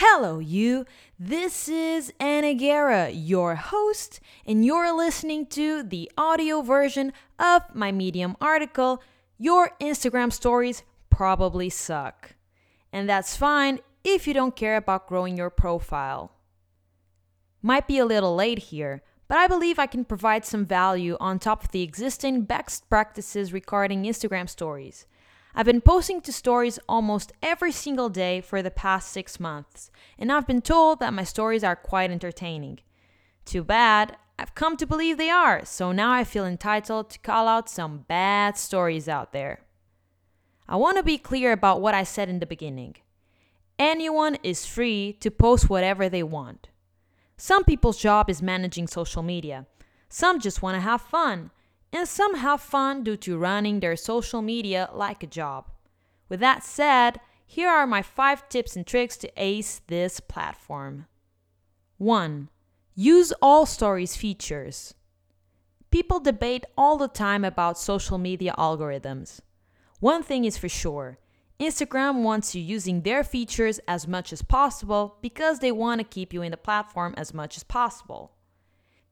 Hello, you. This is Anna Guerra, your host, and you're listening to the audio version of my Medium article Your Instagram Stories Probably Suck. And that's fine if you don't care about growing your profile. Might be a little late here, but I believe I can provide some value on top of the existing best practices regarding Instagram stories. I've been posting to stories almost every single day for the past six months, and I've been told that my stories are quite entertaining. Too bad, I've come to believe they are, so now I feel entitled to call out some bad stories out there. I want to be clear about what I said in the beginning. Anyone is free to post whatever they want. Some people's job is managing social media. Some just want to have fun and some have fun due to running their social media like a job. With that said, here are my 5 tips and tricks to ace this platform. 1. Use all stories features. People debate all the time about social media algorithms. One thing is for sure Instagram wants you using their features as much as possible because they want to keep you in the platform as much as possible.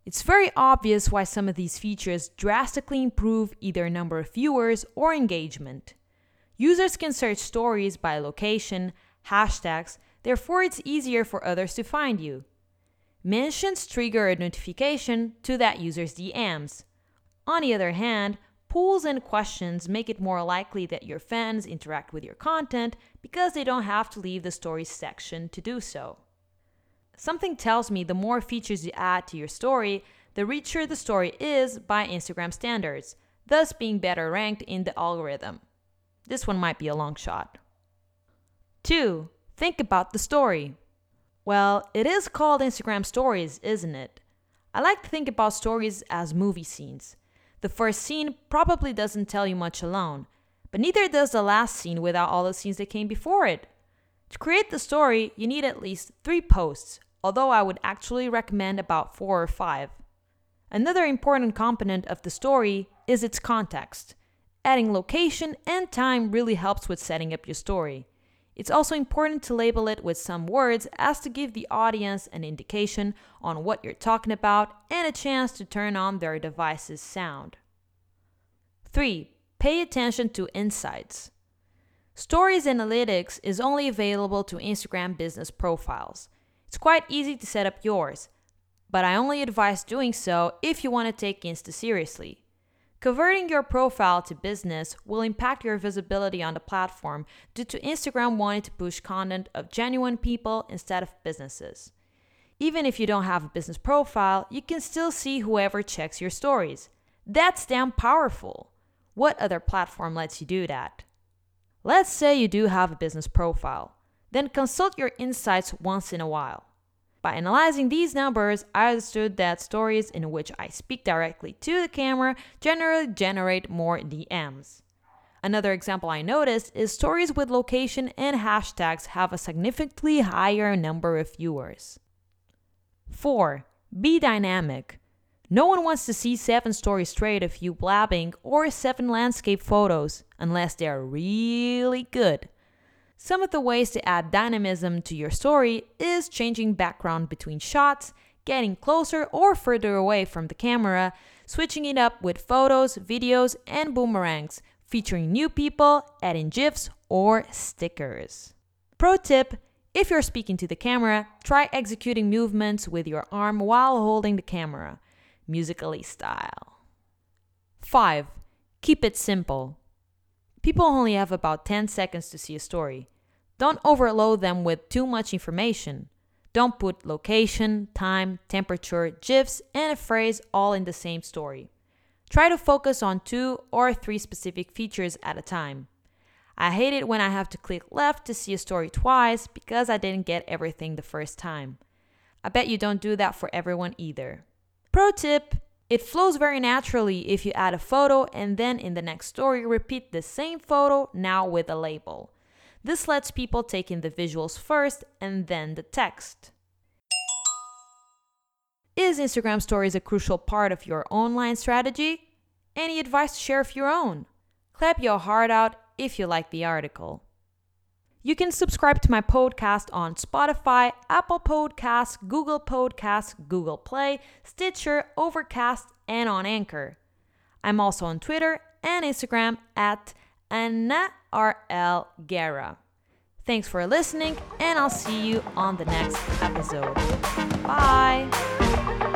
It's very obvious why some of these features drastically improve either number of viewers or engagement. Users can search stories by location, hashtags, therefore, it's easier for others to find you. Mentions trigger a notification to that user's DMs. On the other hand, polls and questions make it more likely that your fans interact with your content because they don't have to leave the stories section to do so. Something tells me the more features you add to your story, the richer the story is by Instagram standards, thus being better ranked in the algorithm. This one might be a long shot. 2. Think about the story. Well, it is called Instagram Stories, isn't it? I like to think about stories as movie scenes. The first scene probably doesn't tell you much alone, but neither does the last scene without all the scenes that came before it. To create the story, you need at least three posts, although I would actually recommend about four or five. Another important component of the story is its context. Adding location and time really helps with setting up your story. It's also important to label it with some words as to give the audience an indication on what you're talking about and a chance to turn on their device's sound. 3. Pay attention to insights. Stories Analytics is only available to Instagram business profiles. It's quite easy to set up yours, but I only advise doing so if you want to take Insta seriously. Converting your profile to business will impact your visibility on the platform due to Instagram wanting to push content of genuine people instead of businesses. Even if you don't have a business profile, you can still see whoever checks your stories. That's damn powerful. What other platform lets you do that? Let's say you do have a business profile. Then consult your insights once in a while. By analyzing these numbers, I understood that stories in which I speak directly to the camera generally generate more DMs. Another example I noticed is stories with location and hashtags have a significantly higher number of viewers. 4. Be dynamic. No one wants to see 7 stories straight of you blabbing or 7 landscape photos unless they are really good. Some of the ways to add dynamism to your story is changing background between shots, getting closer or further away from the camera, switching it up with photos, videos, and boomerangs, featuring new people, adding GIFs or stickers. Pro tip if you're speaking to the camera, try executing movements with your arm while holding the camera, Musical.ly style. 5. Keep it simple. People only have about 10 seconds to see a story. Don't overload them with too much information. Don't put location, time, temperature, GIFs, and a phrase all in the same story. Try to focus on two or three specific features at a time. I hate it when I have to click left to see a story twice because I didn't get everything the first time. I bet you don't do that for everyone either. Pro tip it flows very naturally if you add a photo and then in the next story repeat the same photo now with a label. This lets people take in the visuals first and then the text. Is Instagram Stories a crucial part of your online strategy? Any advice to share of your own? Clap your heart out if you like the article. You can subscribe to my podcast on Spotify, Apple Podcasts, Google Podcasts, Google Play, Stitcher, Overcast, and on Anchor. I'm also on Twitter and Instagram at Anna R.L. Thanks for listening, and I'll see you on the next episode. Bye!